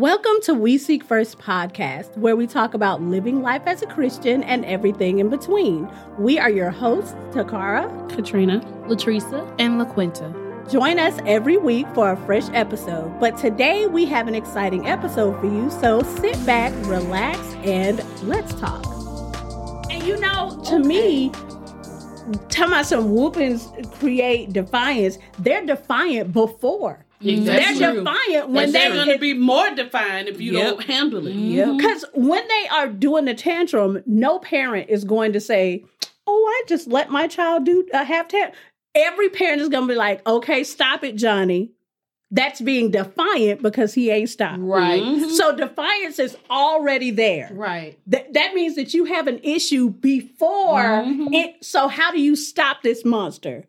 Welcome to We Seek First podcast, where we talk about living life as a Christian and everything in between. We are your hosts, Takara, Katrina, Latresa, and LaQuinta. Join us every week for a fresh episode. But today we have an exciting episode for you, so sit back, relax, and let's talk. And you know, to okay. me, talking about some whoopings create defiance, they're defiant before. Exactly. They're defiant when they're going to be more defiant if you yep. don't handle it. Yeah. Because when they are doing the tantrum, no parent is going to say, "Oh, I just let my child do uh, half tantrum." Every parent is going to be like, "Okay, stop it, Johnny." That's being defiant because he ain't stopped. Right. Mm-hmm. So defiance is already there. Right. That that means that you have an issue before mm-hmm. it. So how do you stop this monster?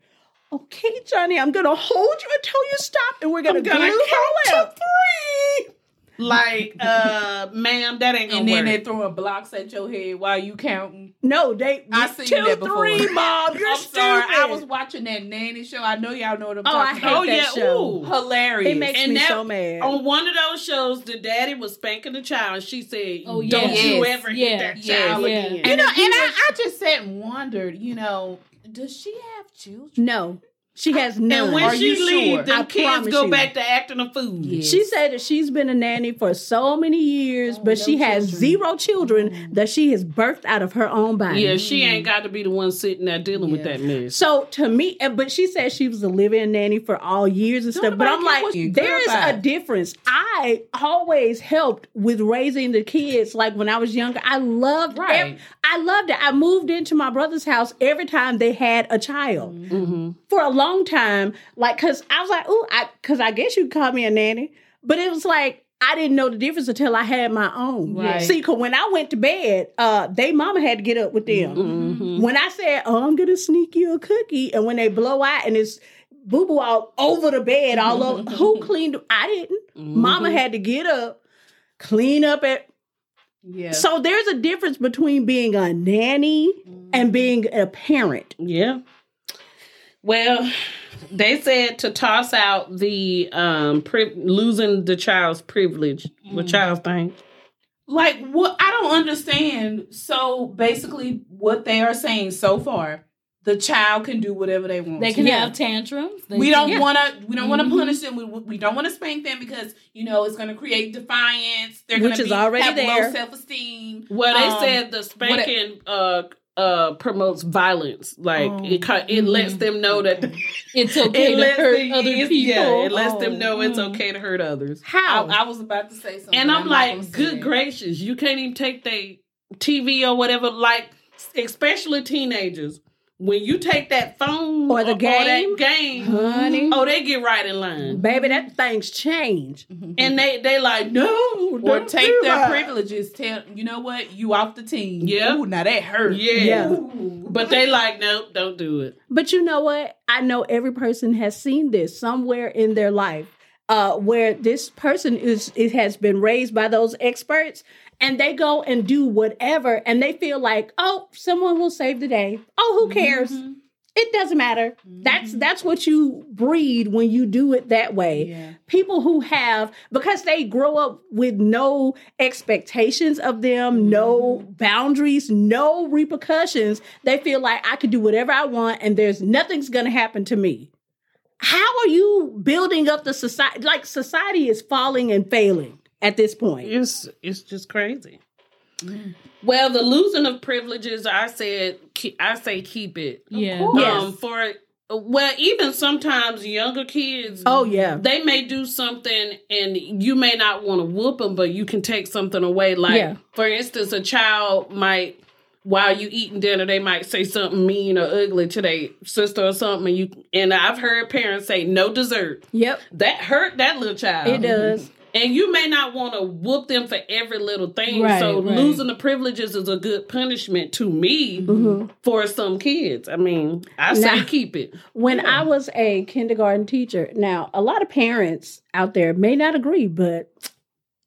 Okay, Johnny, I'm gonna hold you until you stop, and we're gonna, I'm gonna count to three. Like, uh, ma'am, that ain't gonna work. And then work. they throwing blocks at your head while you counting. No, they. I seen two, that before. three, mom. You're I'm stupid. sorry. I was watching that nanny show. I know y'all know what I'm oh, talking I hate about. that yeah, show. ooh. Hilarious. It makes And me that- so mad. On one of those shows, the daddy was spanking the child, and she said, Oh, "Don't yes. you Yes. ever Yeah. hit that Yes. child Yeah. again." you know, And if I, I just sat and wondered, you know, does she have children? no, she has none. and when Are she you leaves, sure? them I kids promise go you. back to acting a fool. Yes. She said that she's been a nanny for so many years, Oh, but no she has children. zero children that she has birthed out of her own body. Yeah, she ain't got to be the one sitting there dealing with that mess. So to me, but she said she was a living nanny for all years and Don't stuff. But I'm like, there is a difference. I always helped with raising the kids. Like when I was younger, I loved. Right. ev- I loved it. I moved into my brother's house every time they had a child Mm-hmm. for a long time. Like, cause I was like, oh, I, cause I guess you call me a nanny, but it was like. I didn't know the difference until I had my own. Right. See, cause when I went to bed, uh, they mama had to get up with them. Mm-hmm. When I said, "Oh, I'm gonna sneak you a cookie," and when they blow out and it's boo boo all over the bed, all over, who cleaned? I didn't. Mama had to get up, clean up it. Yeah. So there's a difference between being a nanny and being a parent. Yeah. Well, they said to toss out the um pri- losing the child's privilege. What child thing? like what I don't understand. So basically what they are saying so far, the child can do whatever they want. They can Yeah. have tantrums. They we don't want to. We don't want to Mhm. punish them. We, we don't want to spank them because you know it's going to create defiance. They're going is to already have there. low self esteem. Well, they Um, said the spanking uh uh promotes violence. Like Oh. it ca- it lets them know that It's okay it to hurt them, other people. Yeah, it lets Oh. them know it's okay to hurt others. How? I, I was about to say something, And I'm not gonna like, good that. gracious, you can't even take their TV or whatever. Like, especially teenagers, when you take that phone Or the game? that game, Honey. oh, they get right in line, Baby, that thing's change. and they they like, no, Or don't take do their that. privileges. Tell you know what you off the team. Yeah. Ooh, now that hurt. Yeah. Yeah. But they like, nope, don't do it. But you know what? I know every person has seen this somewhere in their life, uh, where this person is it has been raised by those experts, and they go and do whatever, and they feel like, oh, someone will save the day. Oh, who cares? Mhm. It doesn't matter. That's that's what you breed when you do it that way. Yeah. People who have because they grow up with no expectations of them, no boundaries, no repercussions, they feel like I can do whatever I want and there's nothing's going to happen to me. How are you building up the society? Like society is falling and failing at this point. It's it's just crazy. Well, the losing of privileges, I said, I say keep it. Yeah. course. Yes. Um, for well, even sometimes younger kids, Oh yeah. they may do something and you may not want to whoop them, but you can take something away. Like, Yeah. for instance, a child might, while you eating dinner, they might say something mean or ugly to their sister or something. And you and I've heard parents say no dessert. Yep. That hurt that little child. It does. And you may not want to whoop them for every little thing. Right, so right. losing the privileges is a good punishment to me Mhm. for some kids. I mean, I say Now- keep it. When I was a kindergarten teacher, now a lot of parents out there may not agree, but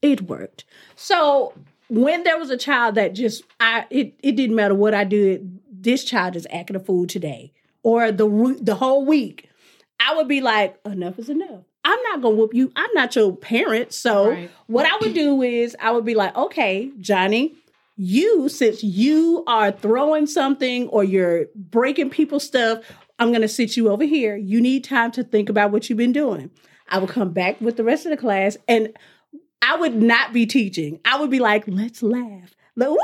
it worked. So when there was a child that just I it, it didn't matter what I did, this child is acting a fool today or the the whole week. I would be like, enough is enough. I'm not gonna whoop you. I'm not your parent. So Right. what I would do is I would be like, okay, Johnny, you since you are throwing something or you're breaking people's stuff, I'm gonna sit you over here. You need time to think about what you've been doing. I would come back with the rest of the class and I would not be teaching. I would be like, let's laugh. Like,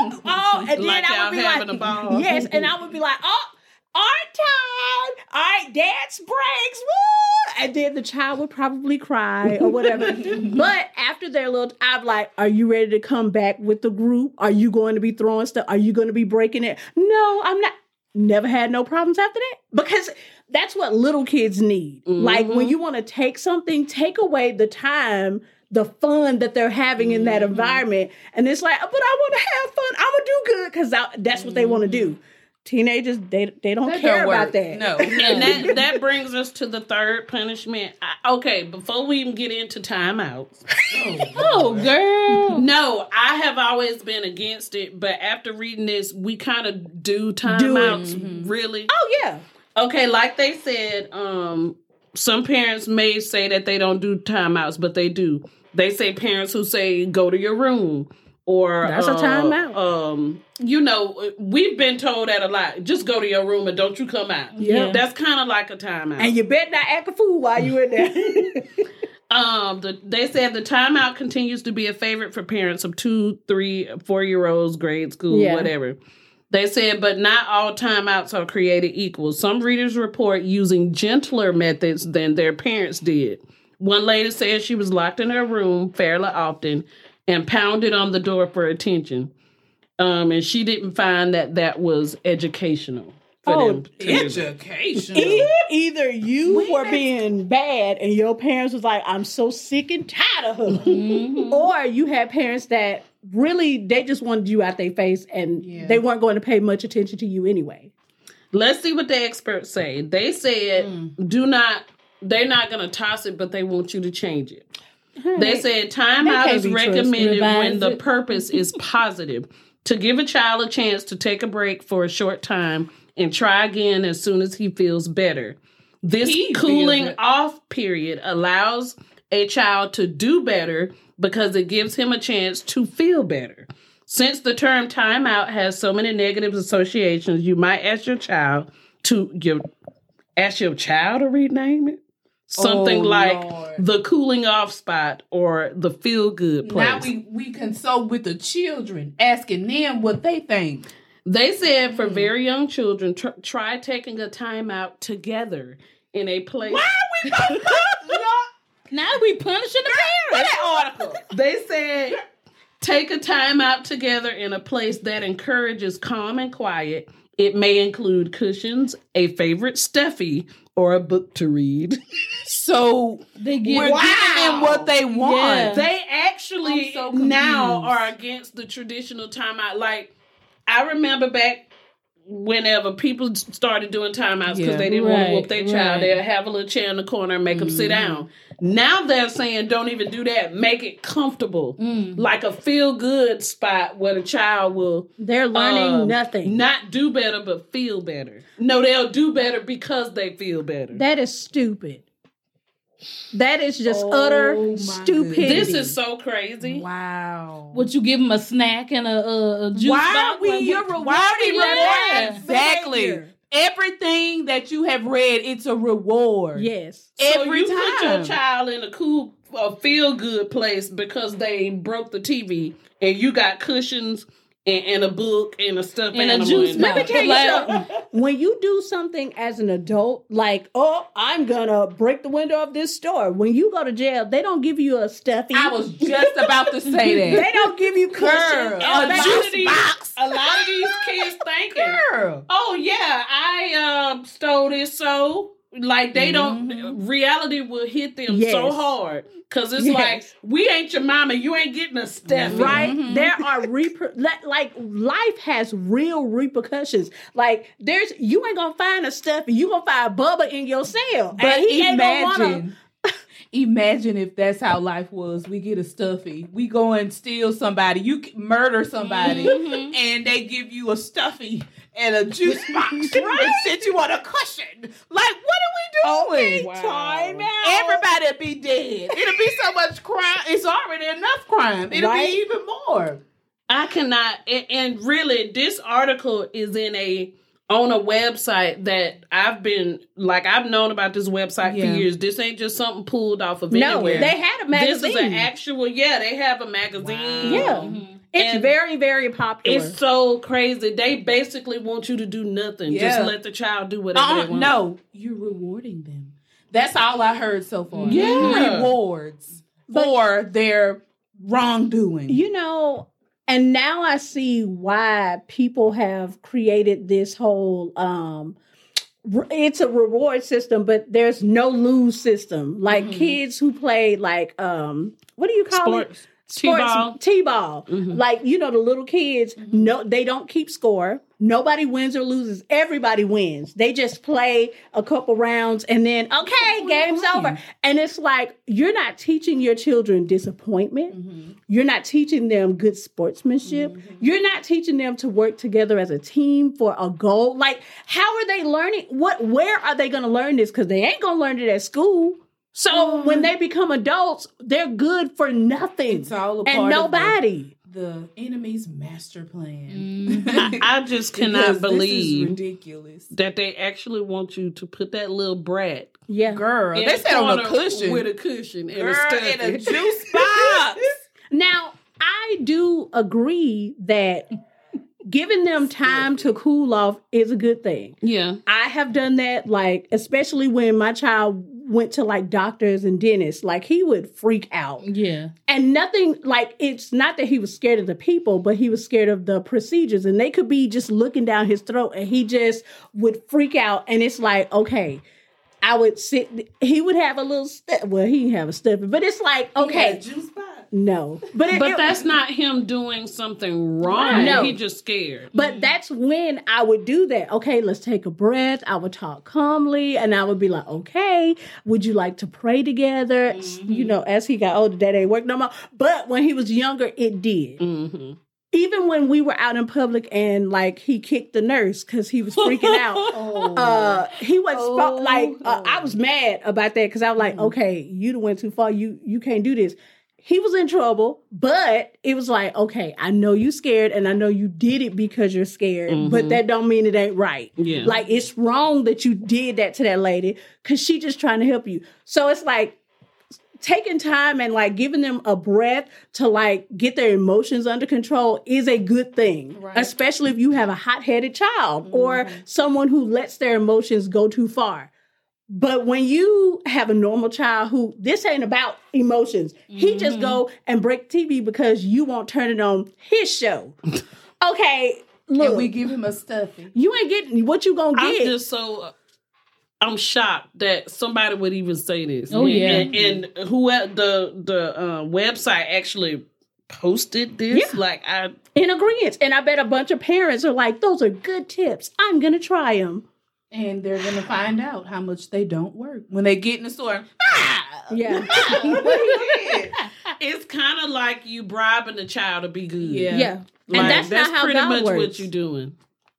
oh, and then Like I would be like, yes, and I would be like, oh, art time. All right, dance breaks. Woo! And then the child would probably cry or whatever. but after their little, I'm like, are you ready to come back with the group? Are you going to be throwing stuff? Are you going to be breaking it? No, I'm not. Never had no problems after that because that's what little kids need. Mm-hmm. Like when you want to take something, take away the time, the fun that they're having in that mm-hmm. environment, and it's like, but I want to have fun. I'm gonna do good because that's what they want to do. Mm-hmm. Teenagers, they they don't That care don't about that. No. and that that brings us to the third punishment. I, okay, before we even get into timeouts, Oh, girl. no, I have always been against it. But after reading this, we kind of do Do it. timeouts. Really? Oh yeah, Okay, like they said, um, some parents may say that they don't do timeouts, but they do. They say parents who say go to your room or That's a uh, timeout. Um, you know, we've been told that a lot. Just go to your room and don't you come out. Yeah. that's kind of like a timeout. and you better not act a fool while you in there. Um, the, they said the timeout continues to be a favorite for parents of two, three, four year olds, grade school, Yeah. whatever. They said, but not all timeouts are created equal. Some readers report using gentler methods than their parents did. One lady said she was locked in her room fairly often and pounded on the door for attention. Um, and she didn't find that that was educational for Oh, them. Education. E- Either you When were that's- being bad and your parents was like, I'm so sick and tired of her. Mm-hmm. Or you had parents that really they just wanted you out their face and Yeah. they weren't going to pay much attention to you anyway. Let's see what the experts say. They said do not they're not gonna toss it, but they want you to change it. They said timeout is recommended when the purpose is positive. To give a child a chance to take a break for a short time and try again as soon as he feels better. This He cooling off period allows a child to do better because it gives him a chance to feel better. Since the term timeout has so many negative associations, you might ask your child to give ask your child to rename it. Something Oh, like Lord. the cooling off spot or the feel good place. Now we we consult with the children, asking them what they think. They said for hmm. very young children, tr- try taking a time out together in a place. Why we Now we punishing the parents. that article. They said take a time out together in a place that encourages calm and quiet. It may include cushions, a favorite stuffy, or a book to read. So They get we're giving them what they want. Yeah. They actually so now are against the traditional timeout. Like I remember back whenever people started doing timeouts because Yeah. they didn't want to Right, whoop their child, right. Mm-hmm. they'd have a little chair in the corner and make them sit down. Now they're saying don't even do that. Make it comfortable, Mm. like a feel good spot where the child will They're learning um, nothing. not do better but feel better. No, they'll do better because they feel better. that is stupid. That is just Oh utter my stupidity. this is so crazy. Wow. Would you give them a snack and a, a, a juice Why box? we? Like, You're what- why are we Yeah. rewarding exactly Behavior. everything that you have read? It's a reward. yes. So Every you put your child in a cool, a feel good place because they broke the TV, and you got cushions and, and a book and a stuffed And a juice in Let me tell you Like- something. When you do something as an adult, like, oh, I'm gonna break the window of this store. When you go to jail, they don't give you a stuffy. I was just about to say that. they don't give you cushions. Girl, a a lot back- of juice these- box. A lot of these kids thinking, Girl. "Oh yeah, I uh, stole this." So like they don't. Mm-hmm. Reality will hit them so hard because it's Yes. like we ain't your mama. You ain't getting a stuffy. Right? Mm-hmm. There are reper- like life has real repercussions. Like there's you ain't gonna find a stuffy. You gonna find Bubba in your cell, But and he ain't gonna wanna. imagine Imagine if that's how life was. We get a stuffy. We go and steal somebody. You murder somebody, Mhm. and they give you a stuffy and a juice box and sit you on a cushion. Like, what are we doing? Oh, Wow. Time out. Everybody'd be dead. It'll be so much crime. It's already enough crime. It'll Right? be even more. I cannot, and, and really, this article is in a on a website that I've been like I've known about this website Yeah. for years. This ain't just something pulled off of No, anywhere. they had a magazine. This is an actual, yeah. They have a magazine. Yeah. Mhm. it's and very, very popular. It's so crazy. They basically want you to do nothing. Yeah. Just let the child do whatever Uh, they want. no, you're rewarding them. That's all I heard so far. Yeah. Rewards But- for their wrongdoing. you know, and now I see why people have created this whole um it's a reward system, but there's no lose system. Like Mhm. kids who play like um what do you call it? Sports. T-ball. T-ball. Mhm. Like, you know, the little kids, no, they don't keep score. Nobody wins or loses. Everybody wins. They just play a couple rounds and then, okay, game's over. And it's like, you're not teaching your children disappointment. Mhm. You're not teaching them good sportsmanship. You're not teaching them to work together as a team for a goal. Like, how are they learning? What, where are they going to learn this? Because they ain't going to learn it at school. So when they become adults, they're good for nothing It's all a and part nobody. of the, the enemy's master plan. Mhm. I, I just Because cannot this is believe ridiculous. that they actually want you to put that little brat Yeah. Girl, in they the said on a cushion. with a cushion and Girl, a stuffy. in a juice box. Now, I do agree that giving them time to cool off is a good thing. yeah. I have done that, like, especially when my child went to like doctors and dentists, like, he would freak out. Yeah. And nothing, like, it's not that he was scared of the people, but he was scared of the procedures. And they could be just looking down his throat and he just would freak out. And it's like, okay. I would sit. He would have a little. step. well, he didn't have a step, but it's like okay, juice box. No, but it, But it- that's not him doing something wrong. No. He just scared. But that's when I would do that. Okay, let's take a breath. I would talk calmly and I would be like, okay, would you like to pray together? You know, as he got older, that ain't work no more. But when he was younger, it did. hmm Even when we were out in public and like he kicked the nurse because he was freaking out. Oh. Uh, he was spo- Oh. like, uh, I was mad about that because I was like, okay, you went too far. You you can't do this. He was in trouble, but it was like, okay, I know you scared, and I know you did it because you're scared, but Mhm. that don't mean it ain't right. Yeah. Like it's wrong that you did that to that lady because she just trying to help you. So it's like taking time and like giving them a breath to like get their emotions under control is a good thing Right. especially if you have a hot-headed child or someone who lets their emotions go too far but when you have a normal child who this ain't about emotions he just go and break tv because you won't turn it on his show okay look and we give him a stuffy. you ain't getting what you gonna get. I'm get just so. I'm shocked that somebody would even say this. Oh, yeah. and, and who the the uh, website actually posted this? Yeah. Like I, in agreement and i bet a bunch of parents are like those are good tips i'm gonna try them And they're gonna find out how much they don't work when they get in the store. Ah! yeah it's kind of like you bribing the child to be good. Yeah. yeah Like, and that's, not how pretty god much works what you're doing.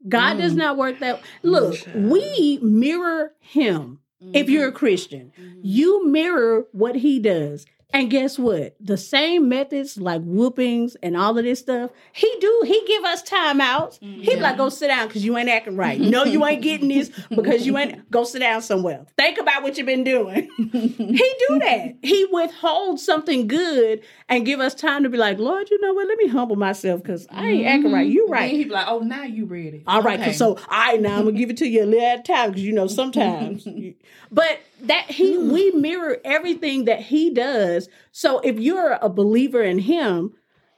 god does not work that look we mirror him if you're a christian you mirror what he does and guess what? The same methods like whoopings and all of this stuff he do he give us timeouts. He like go sit down because you ain't acting right. No you ain't getting this because you ain't go sit down somewhere. Think about what you've been doing. He do that. He withholds something good and give us time to be like lord you know what? Let me humble myself because i ain't acting right. You mm-hmm. Right. right He be like, "Oh, now you ready." All right. Okay. so all right now I'm gonna give it to you a little at a time because you know sometimes, but that he we mirror everything that he does. So if you're a believer in him,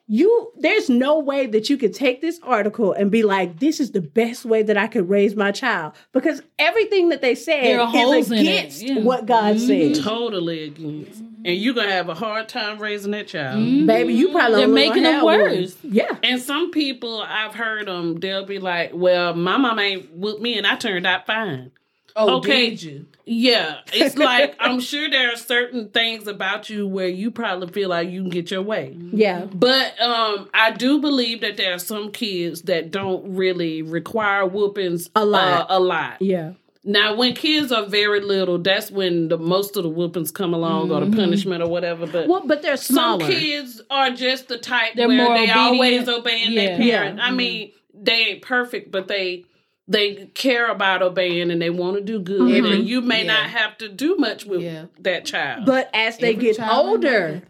you there's no way that you could take this article and be like, this is the best way that I could raise my child because everything that they said There are holes is against yeah. what God Mhm. said. Totally against, and you're gonna have a hard time raising that child. Mhm. Baby, you probably They're making gonna it have one. worse. Yeah. And some people I've heard them, they'll be like, "Well, my mama ain't with me, and I turned out fine." Oh, Okay. did you? Yeah, it's like I'm sure there are certain things about you where you probably feel like you can get your way. Yeah. But um, I do believe that there are some kids that don't really require whoopings A lot. Uh, a lot. Yeah. Now, when kids are very little, that's when the most of the whoopings come along or the punishment or whatever. But Well, but they're smaller. some kids are just the type They're where they obedient. always obeying Yeah. their parent. Yeah. I mean, they ain't perfect, but they they care about obeying and they want to do good. Every- and you may yeah. not have to do much with Yeah. that child. But as they Every get child ain't like older,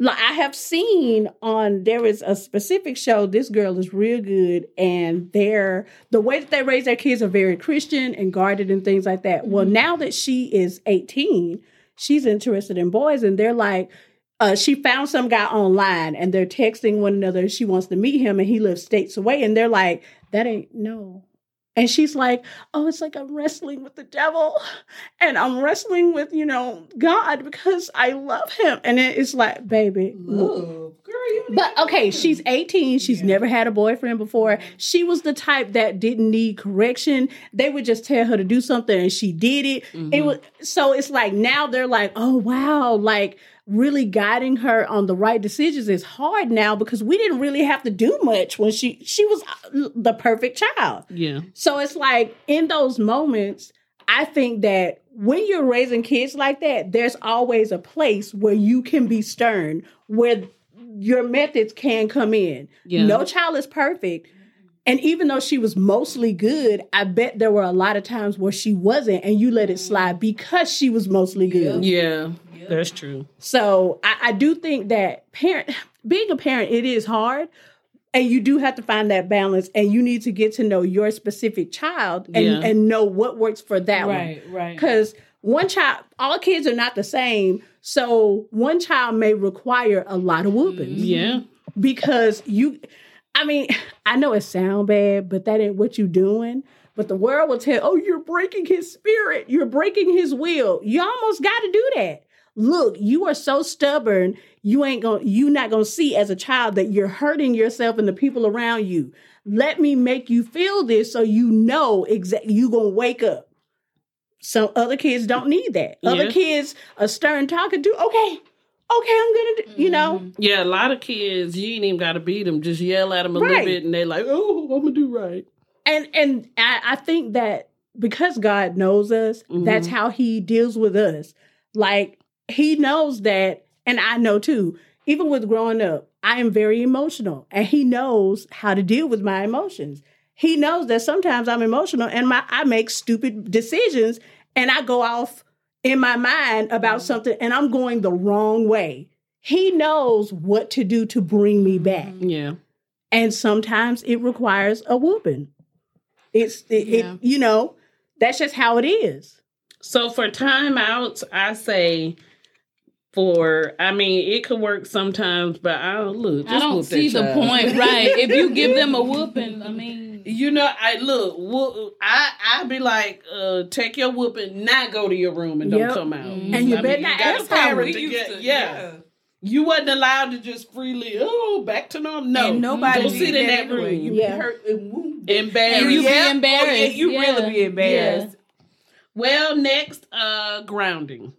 like I have seen on there is a specific show. This girl is real good, and they're the way that they raise their kids are very Christian and guarded and things like that. Well, now that she is eighteen, she's interested in boys, and they're like. Uh, she found some guy online and they're texting one another. She wants to meet him and he lives states away. And they're like, that ain't no. And she's like, oh, it's like I'm wrestling with the devil and I'm wrestling with, you know, God because I love him. And it's like, baby. Love, girl, you But okay, she's 18. She's Yeah. never had a boyfriend before. Mm-hmm. She was the type that didn't need correction. They would just tell her to do something and she did it. It mm-hmm. was so it's like now they're like, oh wow, like really guiding her on the right decisions is hard now because we didn't really have to do much when she she was uh, the perfect child. yeah. So it's like in those moments, I think that when you're raising kids like that, there's always a place where you can be stern, where your methods can come in. Yeah. No child is perfect. And even though she was mostly good, I bet there were a lot of times where she wasn't, and you let it mm. slide because she was mostly good. Yeah. That's true. So I, I do think that parent being a parent, it is hard. And you do have to find that balance and you need to get to know your specific child and, Yeah. and know what works for that one. Right, right. Because one child, all kids are not the same. So one child may require a lot of whoopings Yeah. because you, I mean, I know it sound bad, but that ain't what you doing. But the world will tell, oh, you're breaking his spirit. You're breaking his will. You almost got to do that. Look, you are so stubborn. You ain't going to you not going to see as a child that you're hurting yourself and the people around you. Let me make you feel this so you know exactly you going to wake up. Some other kids don't need that. Other Yeah. kids are stern talking to, okay, okay, I'm do you know, Yeah, a lot of kids, you ain't even got to beat them. Just yell at them a Right. little bit and they like, oh, I'm to do right. and and I, I think that because God knows us, Mhm. that's how He deals with us. Like He knows that, and I know too. Even with growing up, I am very emotional, and He knows how to deal with my emotions. He knows that sometimes I'm emotional, and my I make stupid decisions, and I go off in my mind about mm-hmm. something, and I'm going the wrong way. He knows what to do to bring me back mm-hmm. Yeah. and sometimes it requires a whooping. It's it, Yeah. it you know that's just how it is. So for timeouts, I say for, I mean, it could work sometimes, but I don't look. I don't see the child. point, right? If you give them a whooping, I mean, You know, I look. whoop- I I be like, uh, take your whooping, not go to your room and don't Yep. come out. Mhm. And you I better mean, not got ask a how parent we to get- to- yeah. You wasn't allowed to just freely. Oh, back to normal. No, and nobody Don't sit in that anyway. room. You Yeah. be hurt and wounded. Embarrassed. And you be embarrassed. Oh, yeah, you Yeah. really be embarrassed. Well, next, uh, grounding.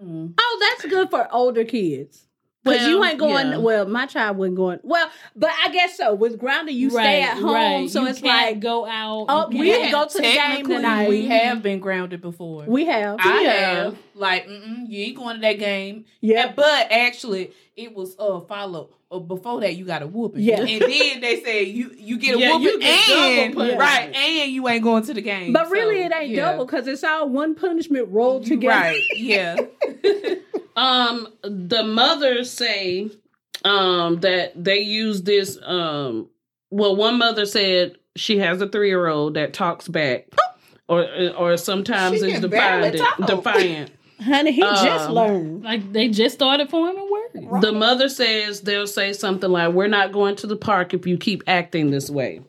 Oh, that's good for older kids. Because Well, you ain't going. yeah. Well, my child wasn't going. Well, but I guess so. With grounding, you stay at home, right. so You it's like go out. Oh, we didn't go to the game tonight. we have been grounded before. we have. I Yeah. have. Like, mm-mm, you ain't going to that game. yeah, But actually, it was uh follow. Uh, before that, you got a whooping. Yeah. And then they say you you get a Yeah, you whooping get and punishment. right, and you ain't going to the game. but really, So, it ain't yeah. double because it's all one punishment rolled together. Right. Yeah. Um, the mothers say um that they use this um well one mother said she has a three year old that talks back or or sometimes She is defiant defiant. Honey, he just Um, learned. Like they just started forming words. The mother says they'll say something like, We're not going to the park if you keep acting this way.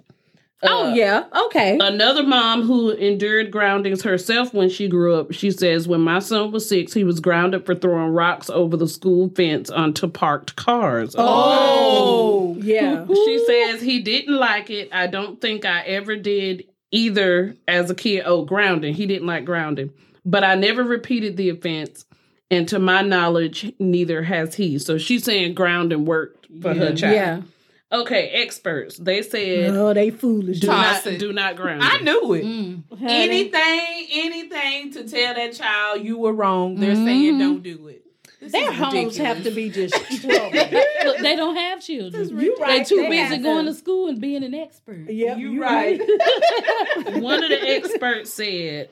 oh Uh, yeah, okay. Another mom who endured groundings herself when she grew up, she says, when my son was six, he was grounded for throwing rocks over the school fence onto parked cars. oh, yeah. She says he didn't like it. I don't think I ever did either as a kid, oh, grounding. He didn't like grounding. But I never repeated the offense. And to my knowledge, neither has he. So she's saying grounding worked for her child. Yeah. Okay, experts. They said Oh, they foolish. do Toss not it. do not ground. I knew it. Mm. Anything, anything to tell that child you were wrong, they're saying Mhm. don't do it. This Their is homes have to be just. Look, they don't have children. You right. They're too They busy going to- to school and being an expert. Yep, you're right. One of the experts said,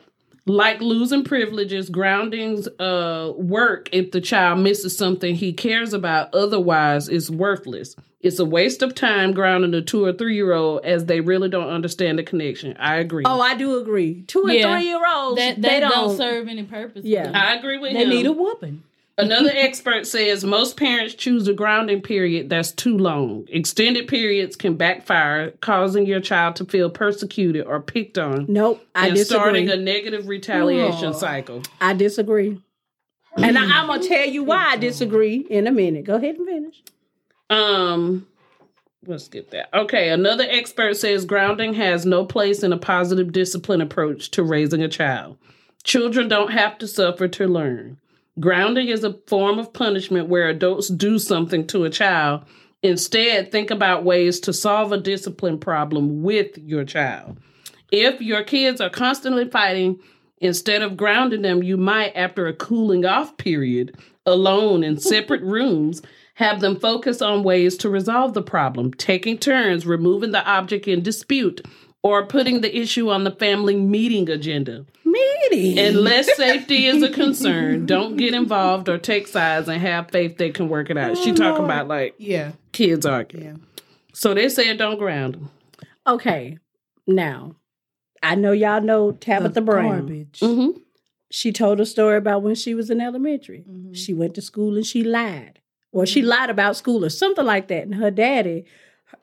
like losing privileges, groundings uh, work if the child misses something he cares about. Otherwise, it's worthless. It's a waste of time grounding a two or three year old as they really don't understand the connection. I agree. oh, I do agree. Two and Yeah. three year olds, That, they don't. don't, serve any purpose. Yeah. I agree with you. They him. need a whooping. Another expert says most parents choose a grounding period that's too long. Extended periods can backfire, causing your child to feel persecuted or picked on, Nope, I and disagree. starting a negative retaliation Oh. cycle. I disagree. And I, I'm gonna tell you why I disagree in a minute. Go ahead and finish. Um, let's skip that. Okay, another expert says grounding has no place in a positive discipline approach to raising a child. Children don't have to suffer to learn. Grounding is a form of punishment where adults do something to a child. Instead, think about ways to solve a discipline problem with your child. If your kids are constantly fighting, instead of grounding them, you might, after a cooling off period, alone in separate rooms, have them focus on ways to resolve the problem, taking turns removing the object in dispute or putting the issue on the family meeting agenda. Meeting. Unless safety is a concern, don't get involved or take sides and have faith they can work it out. She talking about like Yeah. kids arguing. Yeah. So they said don't ground them. okay, now I know y'all know Tabitha Brown. Garbage. Mm-hmm. She told a story about when she was in elementary. Mhm. She went to school and she lied, or she lied about school or something like that. And her daddy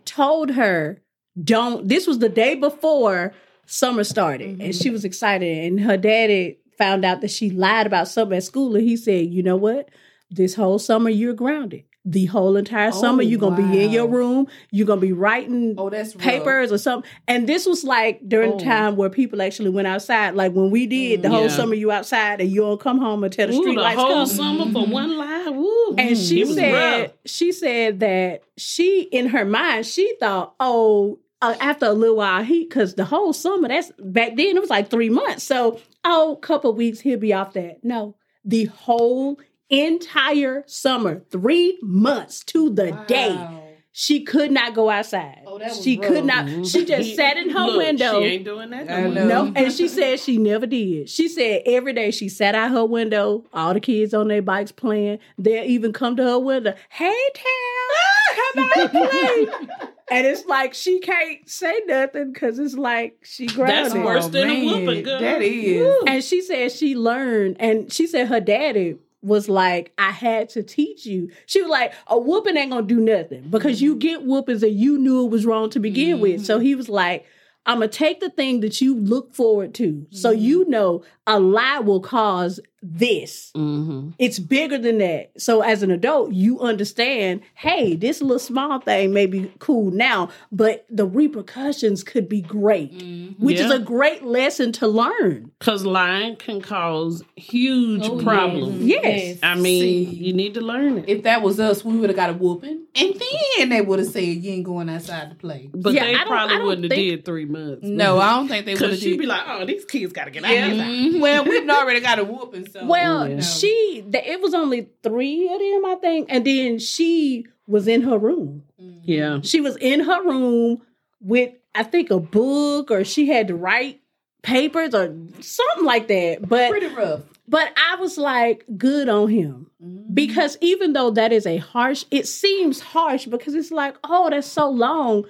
told her, "Don't." This was the day before summer started, and mm-hmm. she was excited. And her daddy found out that she lied about something at school, and he said, "You know what? This whole summer you're grounded. The whole entire oh, summer Oh, you're gonna be in your room. You're gonna be writing." Oh, that's rough. papers or something. And this was like during Oh. the time where people actually went outside. Like when we did the whole Yeah. summer, you outside and you don't come home until the Ooh, street the lights whole come. summer for mm-hmm. one lie. Woo. And she said, rough. she said that she, in her mind, she thought, oh, uh, after a little while, he, because the whole summer, that's back then, it was like three months. So, oh, couple weeks, he'll be off that. No, the whole entire summer, three months to the day, she could not go outside. Oh, that was she could rough. not. She just He- sat in her Look, window. She ain't doing that. No, No, and she said she never did. She said every day she sat out her window, all the kids on their bikes playing. They'll even come to her window, hey, Tam, come out and play. and it's like she can't say nothing because it's like she grounded. That's worse than a oh, whooping, girl. That is. And she said she learned, and she said her daddy was like, I had to teach you. She was like, a whooping ain't gonna do nothing because you get whoopings and you knew it was wrong to begin with. So he was like, I'm gonna take the thing that you look forward to. So mm-hmm. you know a lie will cause this. Mm-hmm. It's bigger than that. So as an adult, you understand, hey, this little small thing may be cool now, but the repercussions could be great, which is a great lesson to learn. Because lying can cause huge Oh, problems. Yes. I mean, See. you need to learn it. If that was us, we would have got a whooping, and then they would have said you ain't going outside to play. But Yeah, they I don't- probably I don't wouldn't have think- did three months. No, I don't think they would Because she'd be like, oh, these kids got to get out yeah. of here. Well, we've already got a whooping. So Well, Yeah. she th- it was only three of them, I think, and then she was in her room. Mm-hmm. Yeah. She was in her room with I think a book, or she had to write papers or something like that. But pretty rough. but I was like, good on him. Mm-hmm. Because even though that is a harsh, it seems harsh because it's like, oh, that's so long.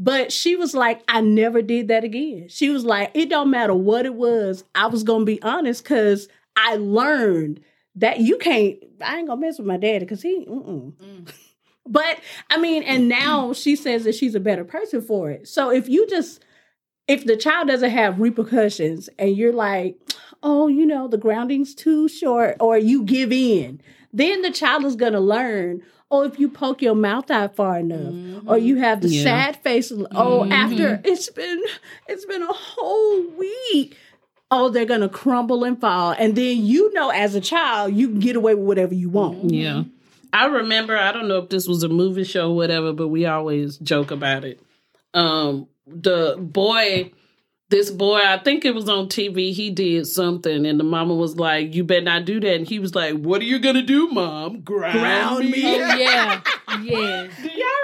But she was like, I never did that again. She was like, it don't matter what it was. I was gonna be honest because I learned that you can't. I ain't gonna mess with my daddy because he. Mm-mm. Mm. But I mean, and now she says that she's a better person for it. So if you just, if the child doesn't have repercussions and you're like, oh, you know, the grounding's too short, or you give in, then the child is going to learn, oh, if you poke your mouth out far enough, or you mm-hmm. have the Yeah. sad face. Oh, after mm-hmm. it's been it's been a whole week. Oh, they're gonna crumble and fall, and then you know, as a child, you can get away with whatever you want. Yeah. I remember, I don't know if this was a movie show or whatever, but we always joke about it. Um, the boy, this boy, I think it was on TV, he did something, and the mama was like, You better not do that. And he was like, What are you gonna do, mom? Ground, Ground me? Oh yeah, yes. Do y'all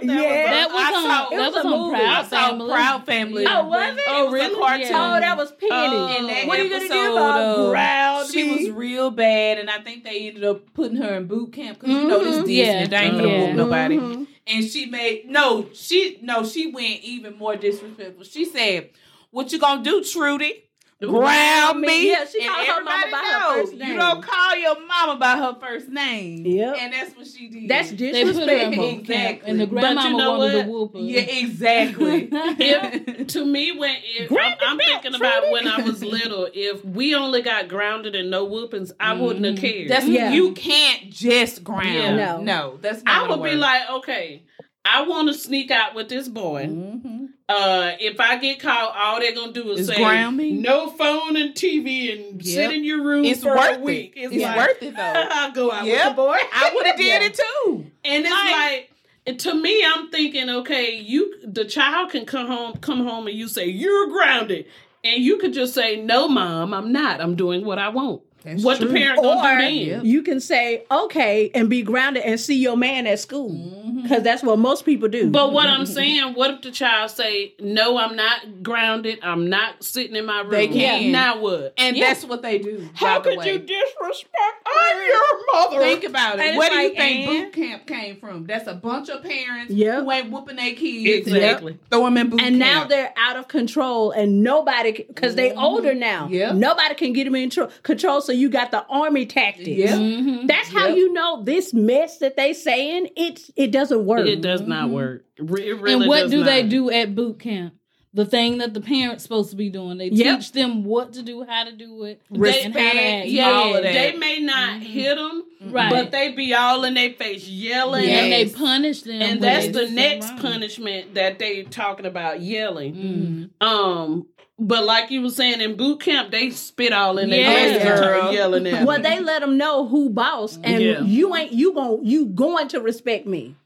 remember that Yeah. That was I on. saw- that was was a on movie. I Proud saw Family. Proud Family. Oh, was it? Oh, It was really? cartoon. Yeah. Oh, that was Penny. Oh. in that what are you gonna do about uh, ground she me? was real bad, and I think they ended up putting her in boot camp because you know this Mhm. Disney, Yeah. they ain't gonna Yeah. whoop nobody. Mhm. And she made no, she no, she went even more disrespectful. She said, "What you gonna do, Trudy? Ground me?" Yeah, she And called her mama everybody by her first name. You don't call your mama by her first name. Yeah, and that's what she did. That's They put her in disrespectful. Exactly. and the But you know wanted what? to whoop her. yeah, exactly. If, to me, when if, Grab I'm, I'm belt, thinking about Trudy. when I was little, if we only got grounded and no whoopings, I wouldn't have cared. That's Yeah. you can't just ground. Yeah. No. no, that's not. I gonna would be like, okay, I want to sneak out with this boy. Mhm. Uh, if I get caught, all they're gonna do is Is say ground me? no phone and TV and Yep. sit in your room It's for worth a week. it. It's like, worth it though. I'll go out Yep. with the boy. I would have did Yeah. it too. And it's Like- like, and to me, I'm thinking, okay, you the child can come home, come home, and you say you're grounded, and you could just say, no, mom, I'm not. I'm doing what I want. That's what the true. parent gonna Or do then? you can say okay and be grounded and see your man at school Mm-hmm. Because that's what most people do. But what I'm saying, what if the child say, "No, I'm not grounded. I'm not sitting in my room." They can't Now what? And Yeah. that's what they do. How by the could way. you disrespect? I'm your mother. Think about it. it's Where do you think boot camp came from? That's a bunch of parents Yep. who ain't whooping their kids. Exactly. And throw them in boot and camp. now they're out of control and nobody because they older now Yep. nobody can get them in tro- control so you got the army tactics Yep. Mhm. that's how Yep. you know this mess that they saying it's it doesn't work It does not work. It really and what does do they do at boot camp? The thing that the parents supposed to be doing. They Yep. teach them what to do, how to do it, They- and how to act. Yeah, all of that. they may not hit them, Right. but they be all in their face yelling, and they punish them. and that's the next wrong. punishment that they talking about yelling. Mhm. Um, but like you were saying in boot camp, they spit all in their Yeah. face Girl. yelling at well them. they let them know who boss and Yeah. you ain't you gon' you going to respect me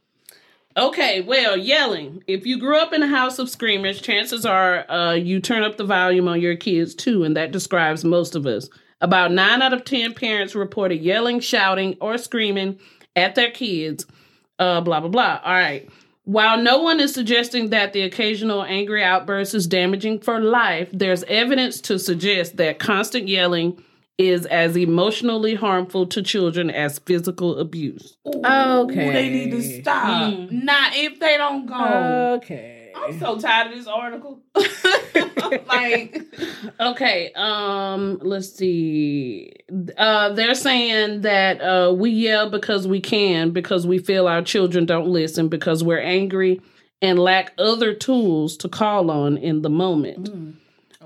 Okay, well, yelling. If you grew up in a house of screamers, chances are uh, you turn up the volume on your kids too, and that describes most of us. About nine out of 10 parents reported yelling, shouting, or screaming at their kids. Uh, blah, blah, blah. All right. While no one is suggesting that the occasional angry outburst is damaging for life, there's evidence to suggest that constant yelling is as emotionally harmful to children as physical abuse. Okay. They need to stop. Mm. Not if they don't go. okay I'm so tired of this article. like, Okay, um, let's see. Uh, they're saying that uh, we yell because we can, because we feel our children don't listen, because we're angry and lack other tools to call on in the moment. Mm.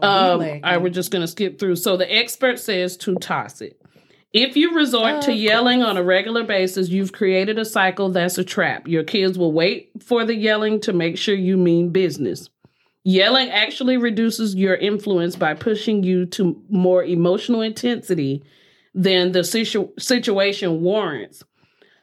Um, lack I we're just gonna skip through. So the expert says to toss it. If you resort to yelling on a regular basis, you've created a cycle that's a trap. Your kids will wait for the yelling to make sure you mean business. Yelling actually reduces your influence by pushing you to more emotional intensity than the situ- situation warrants.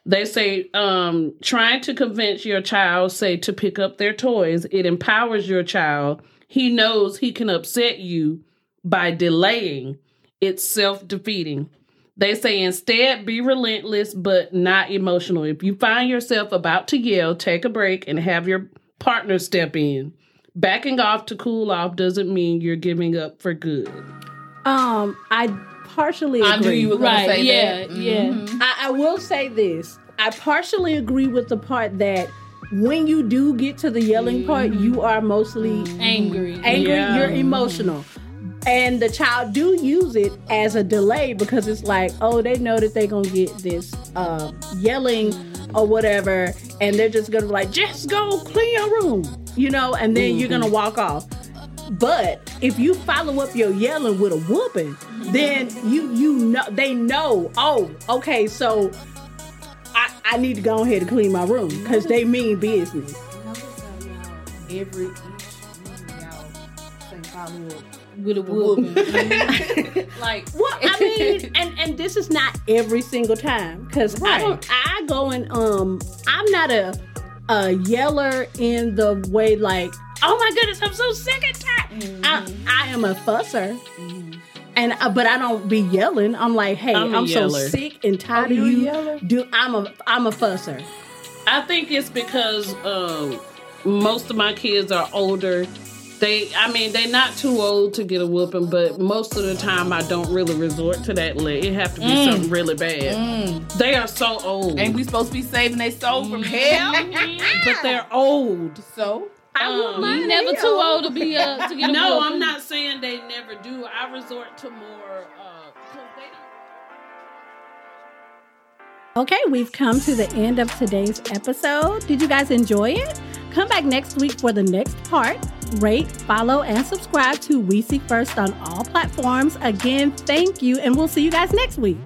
They say um, trying to convince your child, say, to pick up their toys, it empowers your child. He knows he can upset you by delaying. It's self defeating. They say instead be relentless but not emotional. If you find yourself about to yell, take a break and have your partner step in. Backing off to cool off doesn't mean you're giving up for good. um i partially agree I knew you were Right? say yeah, that. yeah. Mhm. I, I will say this. I partially agree with the part that when you do get to the yelling part, you are mostly Angry. angry, Yeah. you're emotional. And the child do use it as a delay because it's like, oh, they know that they're gonna get this uh, yelling or whatever, and they're just gonna be like, just go clean your room, you know, and then you're gonna walk off. But if you follow up your yelling with a whooping, then you you know they know. Oh, okay, so I, I need to go ahead and clean my room because they mean business. Notice how every each y'all say follow up with a the whooping. whooping. like Well, I mean, and and this is not every single time because I don't. I go and um, I'm not a a yeller in the way like, oh my goodness, I'm so sick and tired. I, I am a fusser. And uh, but I don't be yelling. I'm like, hey, I'm I'm, so sick and tired Oh, of you. yeller? Do I'm a I'm a fusser. I think it's because um, most of my kids are older. They, I mean, they're not too old to get a whooping, but most of the time I don't really resort to that. Like, It have to be something really bad. They are so old, and we supposed to be saving their soul from hell. but they're old. so I Um, want You mine never to too heal. old to be uh, to get a No, whooping. I'm not saying they never do. I resort to more uh 'cause. Okay, we've come to the end of today's episode. Did you guys enjoy it? Come back next week for the next part. Rate, follow, and subscribe to We See First on all platforms. Again, thank you, and we'll see you guys next week.